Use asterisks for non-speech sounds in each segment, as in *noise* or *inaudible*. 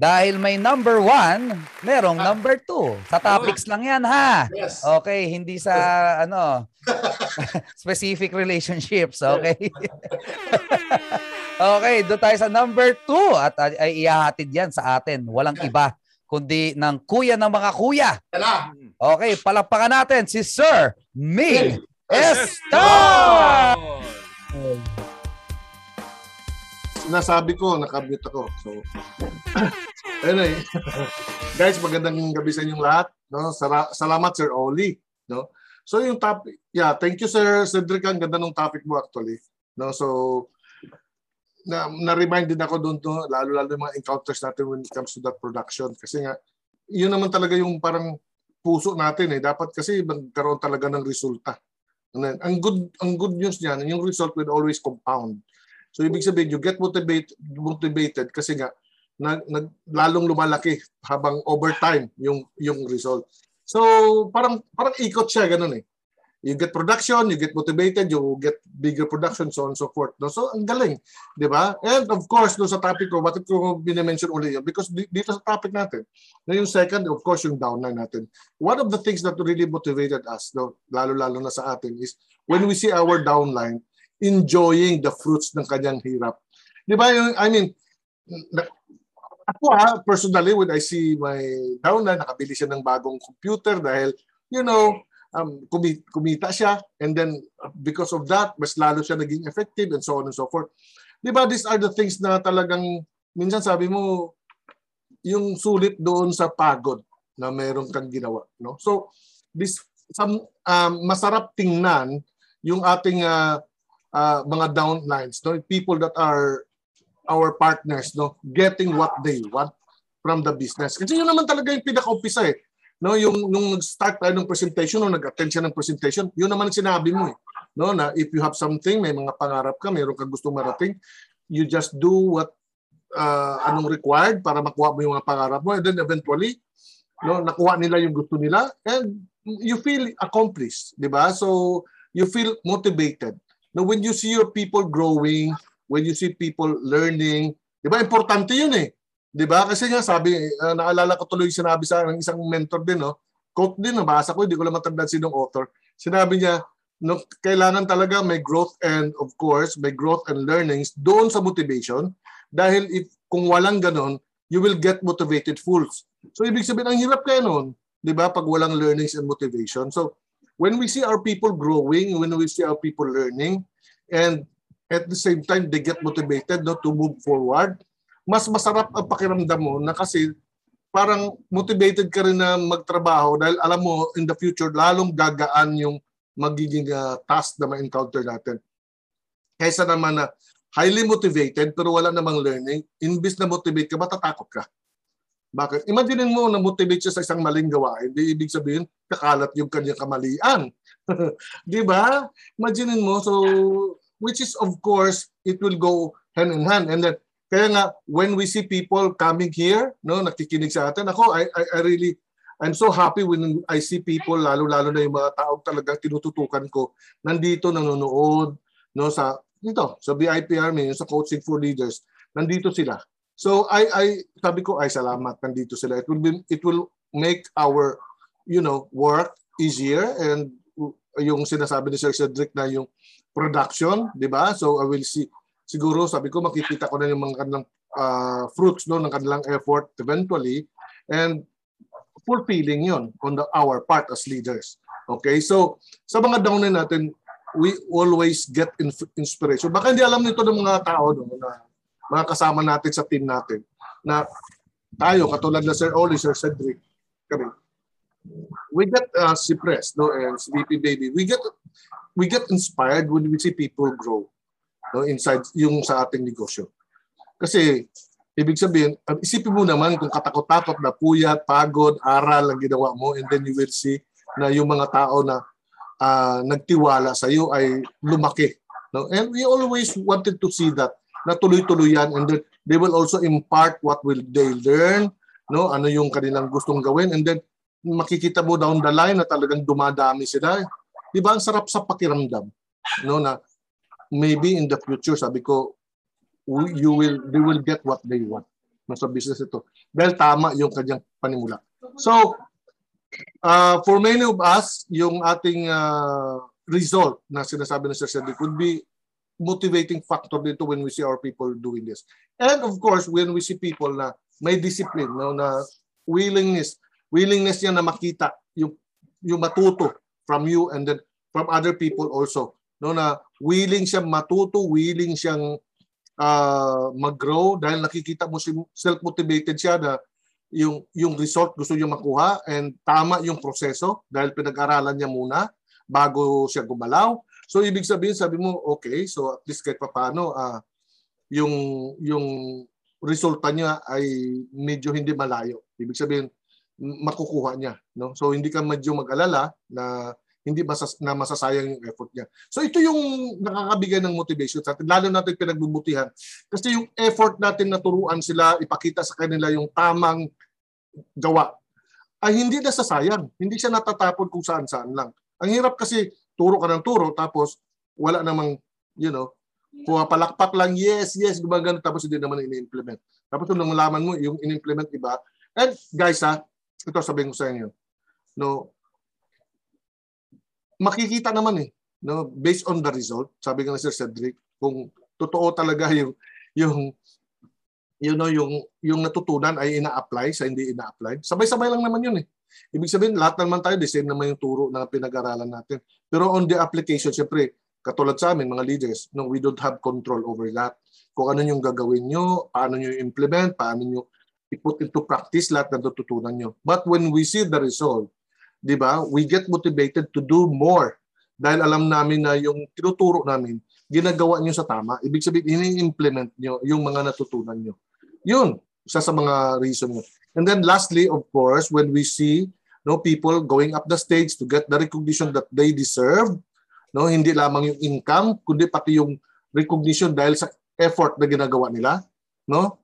Dahil may number one, merong ah. number two. Sa topics lang yan, ha? Yes. Okay, hindi sa, *laughs* ano, *laughs* specific relationships, okay? *laughs* okay, doon tayo sa number two. At ay ihahatid yan sa atin. Walang iba, kundi ng kuya ng mga kuya. Okay, palakpakan natin si Sir Mig Estar! Nasabi ko, nakabute ako. So, *clears throat* anyway, *laughs* guys, magandang gabi sa inyong lahat. No? Salamat, Sir Oli. No? So, yung topic, yeah, thank you, Sir Cedric. Ang ganda ng topic mo actually. No? So, na, na-remind din ako doon to, lalo-lalo yung mga encounters natin when it comes to that production. Kasi nga, yun naman talaga yung parang puso natin eh. Dapat kasi magkaroon talaga ng resulta. Then, ang good ang good news niyan, yung result will always compound. So ibig sabihin, you get motivated, motivated kasi nga nag, nag lalong lumalaki habang over time yung yung result. So parang parang ikot siya ganun eh. You get production, you get motivated, you get bigger production, so on and so forth. No? So, ang galing. Di ba? And of course, no, sa topic ko, bakit ko binimension ulit yun? Because dito sa topic natin, na yung second, of course, yung downline natin. One of the things that really motivated us, no, lalo-lalo na sa atin, is when we see our downline, enjoying the fruits ng kanyang hirap. Di ba? Yung, I mean, ako ha, personally, when I see my downline, nakabili siya ng bagong computer dahil, you know, um, kumita, siya and then because of that, mas lalo siya naging effective and so on and so forth. Di ba, these are the things na talagang, minsan sabi mo, yung sulit doon sa pagod na meron kang ginawa. No? So, this, some, um, masarap tingnan yung ating uh, uh, mga downlines, no? people that are our partners, no? getting what they want from the business. Kasi yun naman talaga yung pinaka-umpisa eh. No, yung nung nag-start tayo ng presentation, nung nag-attend siya ng presentation, yun naman ang sinabi mo eh. No, na if you have something, may mga pangarap ka, mayroon ka gusto marating, you just do what uh, anong required para makuha mo yung mga pangarap mo and then eventually no nakuha nila yung gusto nila and you feel accomplished, 'di ba? So you feel motivated. Now, when you see your people growing, when you see people learning, di ba, importante yun eh. Di ba? Kasi nga sabi, uh, naalala ko tuloy sinabi sa ng isang mentor din, no? quote din, nabasa ko, hindi ko lang matandaan sinong author. Sinabi niya, no, kailangan talaga may growth and of course, may growth and learnings doon sa motivation dahil if kung walang ganon, you will get motivated fools. So ibig sabihin, ang hirap kaya noon, di ba, pag walang learnings and motivation. So when we see our people growing, when we see our people learning, and at the same time they get motivated no, to move forward, mas masarap ang pakiramdam mo na kasi parang motivated ka rin na magtrabaho dahil alam mo in the future lalong gagaan yung magiging uh, task na ma-encounter natin. Kaysa naman na highly motivated pero wala namang learning, imbis na motivate ka, matatakot ka. Bakit? Imagine mo na motivate siya sa isang maling gawain, di ibig sabihin kakalat yung kanyang kamalian. *laughs* di ba? Imagine mo so which is of course it will go hand in hand and then kaya nga when we see people coming here, no, nakikinig sa atin, ako I I, I really I'm so happy when I see people lalo-lalo na yung mga tao talagang tinututukan ko nandito nanonood no sa dito sa Army, sa Coaching for Leaders. Nandito sila So I I sabi ko ay salamat nandito sila. It will be it will make our you know work easier and yung sinasabi ni Sir Cedric na yung production, 'di ba? So I will see siguro sabi ko makikita ko na yung mga kanilang uh, fruits no ng kanilang effort eventually and fulfilling yon on the our part as leaders. Okay? So sa mga downin natin we always get inspiration. Baka hindi alam nito ng mga tao no, na mga kasama natin sa team natin na tayo, katulad na Sir Oli, Sir Cedric, kami, we get uh, si no, and si Baby, we get we get inspired when we see people grow no, inside yung sa ating negosyo. Kasi ibig sabihin, isipin mo naman kung katakot-takot na puyat, pagod, aral ang ginawa mo and then you will see na yung mga tao na uh, nagtiwala sa iyo ay lumaki. No? And we always wanted to see that na tuloy-tuloy yan and then they will also impart what will they learn, no? Ano yung kanilang gustong gawin and then makikita mo down the line na talagang dumadami sila. 'Di ba? Ang sarap sa pakiramdam, no? Na maybe in the future sabi ko you will they will get what they want. no, sa business ito. Dahil tama yung kanyang panimula. So, uh, for many of us, yung ating uh, result na sinasabi ng Sir Cedric would be motivating factor dito when we see our people doing this. And of course, when we see people na may discipline, no, na willingness, willingness niya na makita yung yung matuto from you and then from other people also, no, na willing siyang matuto, willing siyang uh, mag-grow dahil nakikita mo si self-motivated siya na yung yung result gusto niya makuha and tama yung proseso dahil pinag-aralan niya muna bago siya gumalaw So ibig sabihin sabi mo okay, so at least kahit paano uh, yung yung resulta niya ay medyo hindi malayo. Ibig sabihin makukuha niya, no? So hindi ka medyo mag-alala na hindi masas na masasayang yung effort niya. So ito yung nakakabigay ng motivation sa atin, lalo natin pinagbubutihan. Kasi yung effort natin na turuan sila, ipakita sa kanila yung tamang gawa, ay hindi na sasayang. Hindi siya natatapon kung saan-saan lang. Ang hirap kasi turo ka ng turo tapos wala namang, you know, pumapalakpak lang, yes, yes, gumagano, tapos hindi naman ini-implement. Tapos nung malaman mo, yung in-implement iba. And guys ha, ito sabihin ko sa inyo, no, makikita naman eh, no, based on the result, sabi nga ni Sir Cedric, kung totoo talaga *laughs* yung, yung, you know, yung, yung natutunan ay ina-apply sa hindi ina-apply. Sabay-sabay lang naman yun eh. Ibig sabihin, lahat naman tayo, the same naman yung turo na pinag-aralan natin. Pero on the application, syempre, katulad sa amin, mga leaders, no, we don't have control over that. Kung ano yung gagawin nyo, paano nyo implement, paano nyo i-put into practice lahat na natutunan nyo. But when we see the result, di ba, we get motivated to do more. Dahil alam namin na yung tinuturo namin, ginagawa nyo sa tama. Ibig sabihin, ini-implement nyo yung mga natutunan nyo. Yun, isa sa mga reason nyo. And then lastly, of course, when we see no people going up the stage to get the recognition that they deserve, no hindi lamang yung income, kundi pati yung recognition dahil sa effort na ginagawa nila, no?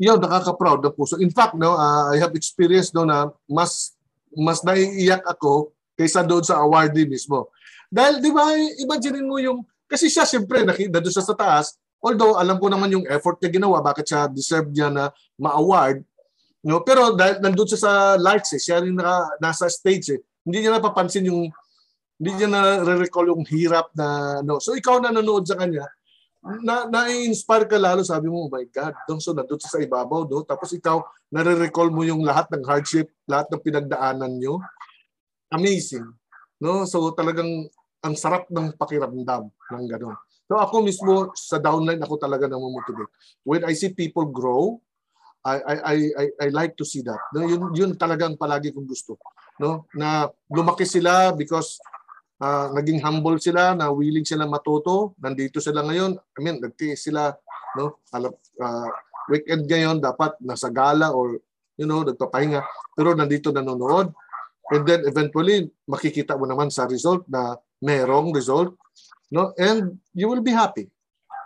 Yun, nakaka-proud ng puso. In fact, no, uh, I have experienced no na mas mas naiiyak ako kaysa doon sa awardee mismo. Dahil, di ba, imagine mo yung, kasi siya siyempre, nakita doon siya sa taas, although alam ko naman yung effort niya ginawa, bakit siya deserve niya na ma-award, No? Pero dahil nandun siya sa lights eh, siya rin naka, nasa stage eh. Hindi niya napapansin yung hindi niya na-recall yung hirap na no. So ikaw na nanonood sa kanya, na na-inspire ka lalo sabi mo, oh my God, dong so nandun sa ibabaw, do. Tapos ikaw nare-recall mo yung lahat ng hardship, lahat ng pinagdaanan nyo. Amazing. No? So talagang ang sarap ng pakiramdam ng gano'n. So ako mismo sa downline ako talaga nang motivate. When I see people grow, I, I, I, I like to see that. No, yun, yun talagang palagi kong gusto. No? Na lumaki sila because uh, naging humble sila, na willing sila matuto. Nandito sila ngayon. I mean, nagtiis sila. No? Uh, weekend ngayon, dapat nasa gala or you know, nagpapahinga. Pero nandito nanonood. And then eventually, makikita mo naman sa result na merong result. No? And you will be happy.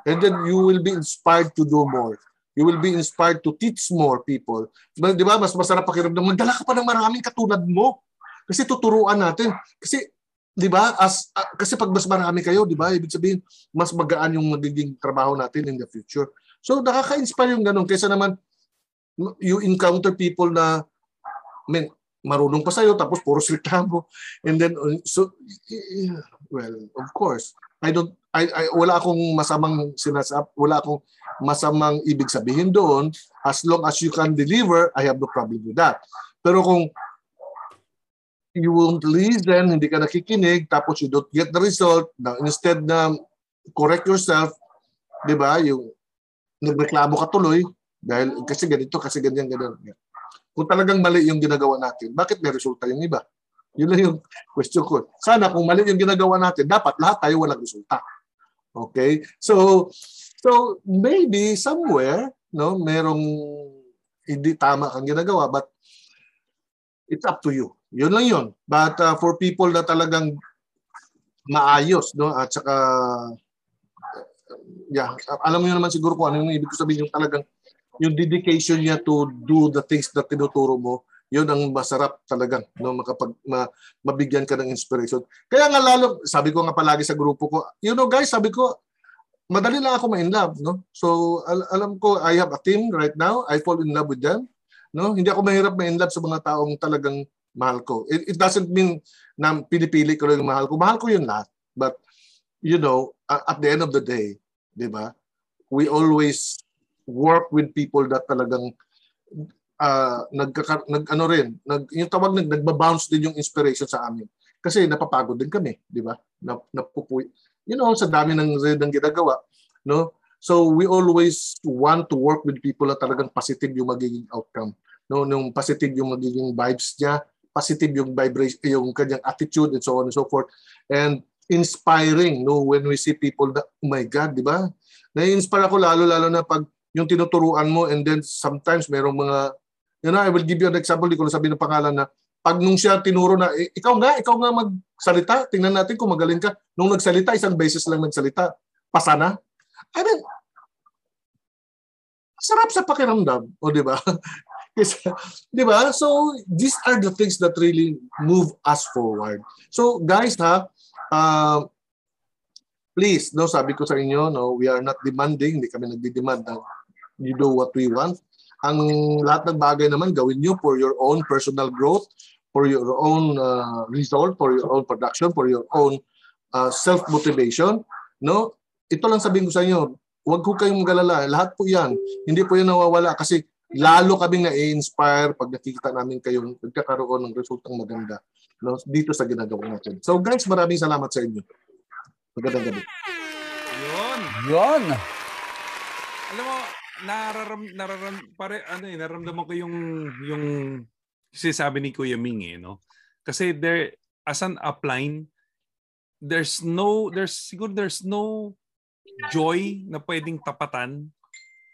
And then you will be inspired to do more you will be inspired to teach more people. Di ba? Mas masarap pakiramdam, magdala ka pa ng maraming katulad mo. Kasi tuturuan natin. Kasi, di ba, as, uh, kasi pag mas marami kayo, di ba, ibig sabihin, mas magaan yung magiging trabaho natin in the future. So, nakaka-inspire yung ganun. Kaysa naman, you encounter people na, I mean, marunong pa sa'yo, tapos puro reklamo. And then, uh, so, well, of course, I don't, I, I, wala akong masamang sinasap, wala akong masamang ibig sabihin doon. As long as you can deliver, I have no problem with that. Pero kung you won't listen, hindi ka nakikinig, tapos you don't get the result, na instead na correct yourself, di ba, yung nagreklamo ka tuloy, dahil kasi ganito, kasi ganyan, ganyan. Kung talagang mali yung ginagawa natin, bakit may resulta yung iba? Yun lang yung question ko. Sana kung mali yung ginagawa natin, dapat lahat tayo walang resulta. Okay? So, So maybe somewhere, no, merong hindi tama kang ginagawa but it's up to you. Yun lang yun. But uh, for people na talagang maayos, no, at saka yeah, alam mo naman siguro kung ano yung ibig sabihin yung talagang yung dedication niya to do the things na tinuturo mo, yun ang masarap talagang no makapag ma, mabigyan ka ng inspiration. Kaya nga lalo sabi ko nga palagi sa grupo ko, you know guys, sabi ko madali lang ako ma-in love, no? So, al- alam ko, I have a team right now. I fall in love with them. No? Hindi ako mahirap ma-in love sa mga taong talagang mahal ko. It, it doesn't mean na pinipili ko lang mahal ko. Mahal ko yun lahat. But, you know, at the end of the day, di ba, we always work with people that talagang uh, nagkaka, nag ano rin, nag, yung tawag nag, nagba-bounce din yung inspiration sa amin. Kasi napapagod din kami, di ba? Na, napupuy, you know, sa dami ng, ng ginagawa, no? So we always want to work with people na talagang positive yung magiging outcome. No, nung positive yung magiging vibes niya, positive yung vibration, yung kanyang attitude and so on and so forth. And inspiring no when we see people that oh my god, di ba? Na-inspire ako lalo lalo na pag yung tinuturuan mo and then sometimes merong mga know, I will give you an example, di ko na sabihin ng pangalan na pag nung siya tinuro na, eh, ikaw nga, ikaw nga magsalita, tingnan natin kung magaling ka. Nung nagsalita, isang beses lang nagsalita, pasa na. I mean, sarap sa pakiramdam. O, di ba? *laughs* di ba? So, these are the things that really move us forward. So, guys, ha, uh, please, no, sabi ko sa inyo, no, we are not demanding, hindi kami nagdi-demand na you do what we want. Ang lahat ng bagay naman gawin nyo for your own personal growth, for your own uh, result, for your own production, for your own uh, self-motivation. No? Ito lang sabihin ko sa inyo, huwag ko kayong galala. Lahat po yan. Hindi po yan nawawala kasi lalo kaming na-inspire pag nakikita namin kayong nagkakaroon ng resultang maganda no, dito sa ginagawa natin. So guys, maraming salamat sa inyo. Magandang gabi. Yun. Yun. Alam mo, nararam, nararam, pare, ano eh, naramdaman ko yung, yung sinasabi ni Kuya Ming eh, no? Kasi there, as an upline, there's no, there's, siguro there's no joy na pwedeng tapatan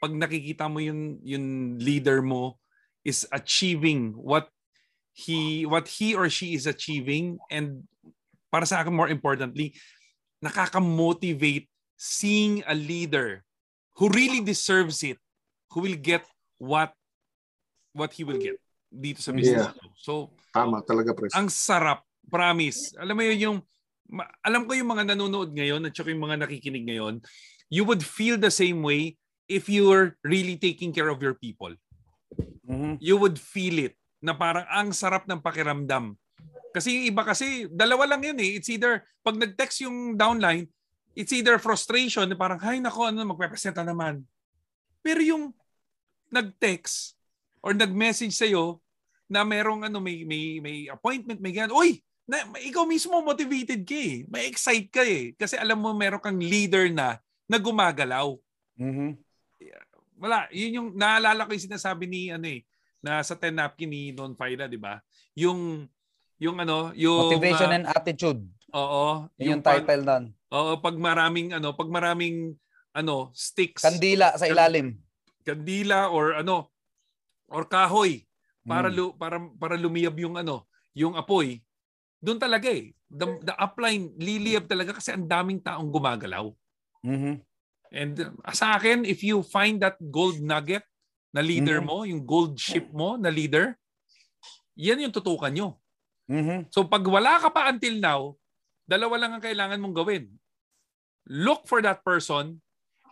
pag nakikita mo yung, yung leader mo is achieving what he what he or she is achieving and para sa akin more importantly nakaka-motivate seeing a leader who really deserves it who will get what what he will get dito sa business. Yeah. So, tama talaga pres. Ang sarap, promise. Alam mo yun yung alam ko yung mga nanonood ngayon at saka yung mga nakikinig ngayon, you would feel the same way if you were really taking care of your people. Mm-hmm. You would feel it na parang ang sarap ng pakiramdam. Kasi yung iba kasi, dalawa lang yun eh. It's either, pag nag-text yung downline, it's either frustration, na parang, hay nako, ano, magpepresenta naman. Pero yung nag-text or nag-message sa'yo, na merong ano may may may appointment, may ganyan. Uy, na, ikaw mismo motivated ka eh. May excite ka eh. Kasi alam mo meron kang leader na na gumagalaw. Mm-hmm. Wala, yun yung naalala ko yung sinasabi ni ano eh na sa 10 napkin ni Don Faida, di ba? Yung yung ano, yung motivation uh, and attitude. Oo, yung, yung title pag, nun. Oo, pag maraming ano, pag maraming ano, sticks. Kandila sa ilalim. Kandila or ano, or kahoy para hmm. lu, para para lumiyab yung ano, yung apoy. Doon talaga eh. The, the upline liliyab talaga kasi ang daming taong gumagalaw. Mm-hmm. And uh, sa akin, if you find that gold nugget na leader mm-hmm. mo, yung gold ship mo na leader, yan yung tutukan nyo. Mm-hmm. So pag wala ka pa until now, dalawa lang ang kailangan mong gawin. Look for that person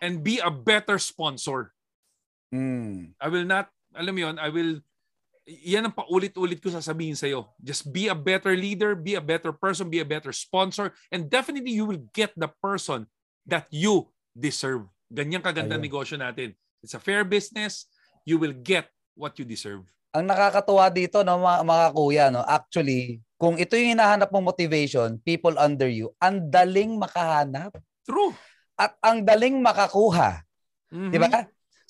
and be a better sponsor. Mm. I will not, alam mo yun, I will yan ang paulit-ulit ko sasabihin sa iyo. Just be a better leader, be a better person, be a better sponsor, and definitely you will get the person that you deserve. Ganyan kaganda Ayun. negosyo natin. It's a fair business. You will get what you deserve. Ang nakakatuwa dito no mga, mga kuya no, actually, kung ito yung hinahanap mong motivation, people under you, ang daling makahanap. True. At ang daling makakuha. Mm-hmm. 'Di ba?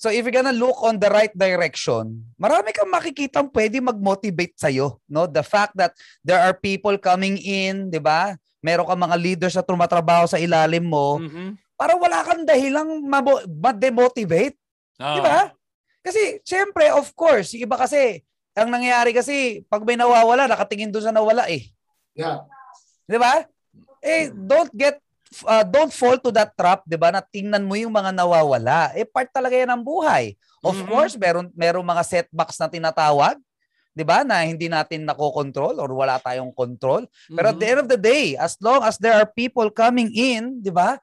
So if you're gonna look on the right direction, marami kang makikitang pwede mag-motivate sa'yo. No? The fact that there are people coming in, di ba? Meron kang mga leaders na tumatrabaho sa ilalim mo, mm-hmm. para wala kang dahilang ma-demotivate. Oh. Di ba? Kasi, syempre, of course, yung iba kasi, ang nangyayari kasi, pag may nawawala, nakatingin doon sa nawala eh. Yeah. Di ba? Eh, don't get uh, don't fall to that trap, 'di ba? Na tingnan mo yung mga nawawala. Eh part talaga 'yan ng buhay. Of mm-hmm. course, meron merong mga setbacks na tinatawag, 'di ba? Na hindi natin nakokontrol or wala tayong control. Pero mm-hmm. at the end of the day, as long as there are people coming in, 'di ba?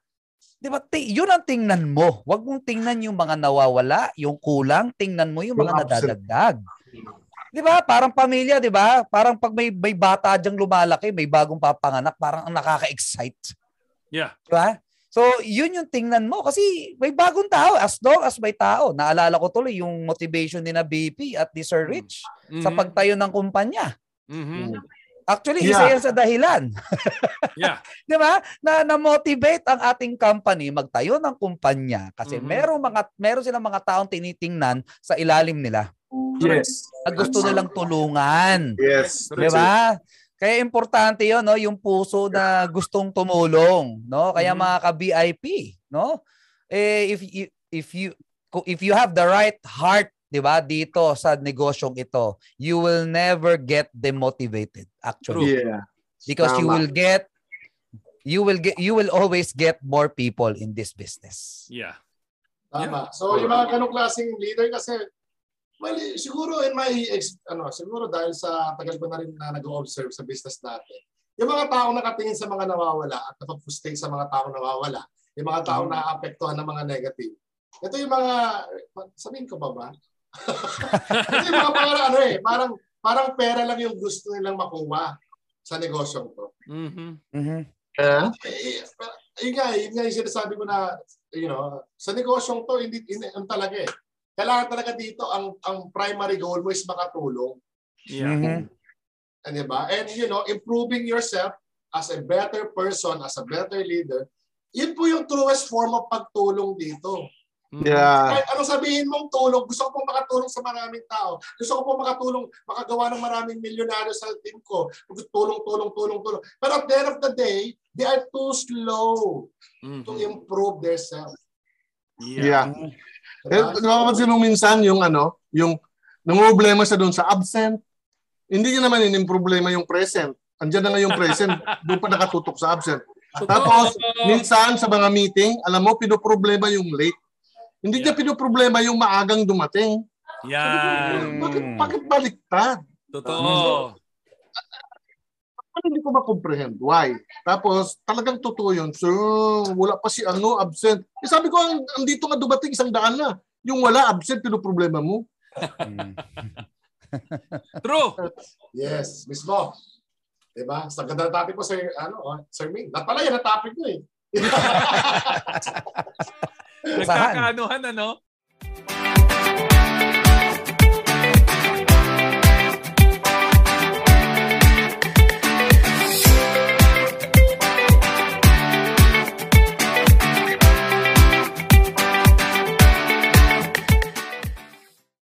Di ba? Yun ang tingnan mo. Huwag mong tingnan yung mga nawawala, yung kulang. Tingnan mo yung mga nadadagdag. Di ba? Parang pamilya, di ba? Parang pag may, may bata dyang lumalaki, may bagong papanganak, parang ang nakaka-excite. Yeah. Di ba? So, yun yung tingnan mo. Kasi may bagong tao. As long as may tao. Naalala ko tuloy yung motivation ni na BP at ni Sir Rich mm-hmm. sa pagtayo ng kumpanya. Mm-hmm. Actually, yeah. isa yan sa dahilan. yeah. *laughs* 'Di ba? Na na-motivate ang ating company magtayo ng kumpanya kasi mm-hmm. merong mga meron silang mga taong tinitingnan sa ilalim nila. Yes. At gusto nilang tulungan. Yes. 'Di ba? Kaya importante 'yon, no, yung puso na gustong tumulong, no? Kaya mm-hmm. mga ka-VIP, no? Eh if if, if you if you have the right heart 'di ba, dito sa negosyong ito, you will never get demotivated actually. Yeah. Because Tama. you will get you will get you will always get more people in this business. Yeah. Tama. Yeah. So yung mga ganong klaseng leader kasi mali, siguro in my ano, siguro dahil sa tagal ko na rin na nag-observe sa business natin. Yung mga taong nakatingin sa mga nawawala at napag-frustrate sa mga taong nawawala, yung mga taong mm. naapektuhan ng mga negative. Ito yung mga, sabihin ko ba ba? *laughs* Kasi mga parang ano eh, parang parang pera lang yung gusto nilang makuha sa negosyo ko. Mm-hmm. Mm-hmm. Uh, eh, yun nga, yun nga yung sinasabi ko na, you know, sa negosyong to, hindi, hindi talaga eh. Kailangan talaga dito, ang ang primary goal mo is makatulong. Yeah. Mm-hmm. And, diba? And, you know, improving yourself as a better person, as a better leader, yun po yung truest form of pagtulong dito. Mm-hmm. Yeah. Kahit ano sabihin mong tulong, gusto ko pong makatulong sa maraming tao. Gusto ko pong makatulong, makagawa ng maraming milyonaryo sa team ko. Tulong, tulong, tulong, tulong. But at the end of the day, they are too slow mm-hmm. to improve themselves. Yeah. yeah. Diba? Eh, nakapansin mo minsan yung ano, yung problema siya doon sa absent. Hindi niya naman yung problema yung present. Andiyan na nga yung present, *laughs* doon pa nakatutok sa absent. Tapos, minsan sa mga meeting, alam mo, pinoproblema yung late. Hindi yeah. niya pinoproblema yung maagang dumating. Yan. Bakit, bakit baliktad? Totoo. Hindi ko ma-comprehend? Why? Tapos, talagang totoo yun. So, wala pa si ano, absent. Eh, sabi ko, ang, andito nga dumating isang daan na. Yung wala, absent, pinoproblema mo. *laughs* True. Yes, mismo. Diba? Sa ganda topic ko, Sir, ano, Sir Ming. Na pala yan ang topic ko eh. *laughs* Nagkakaanuhan ano?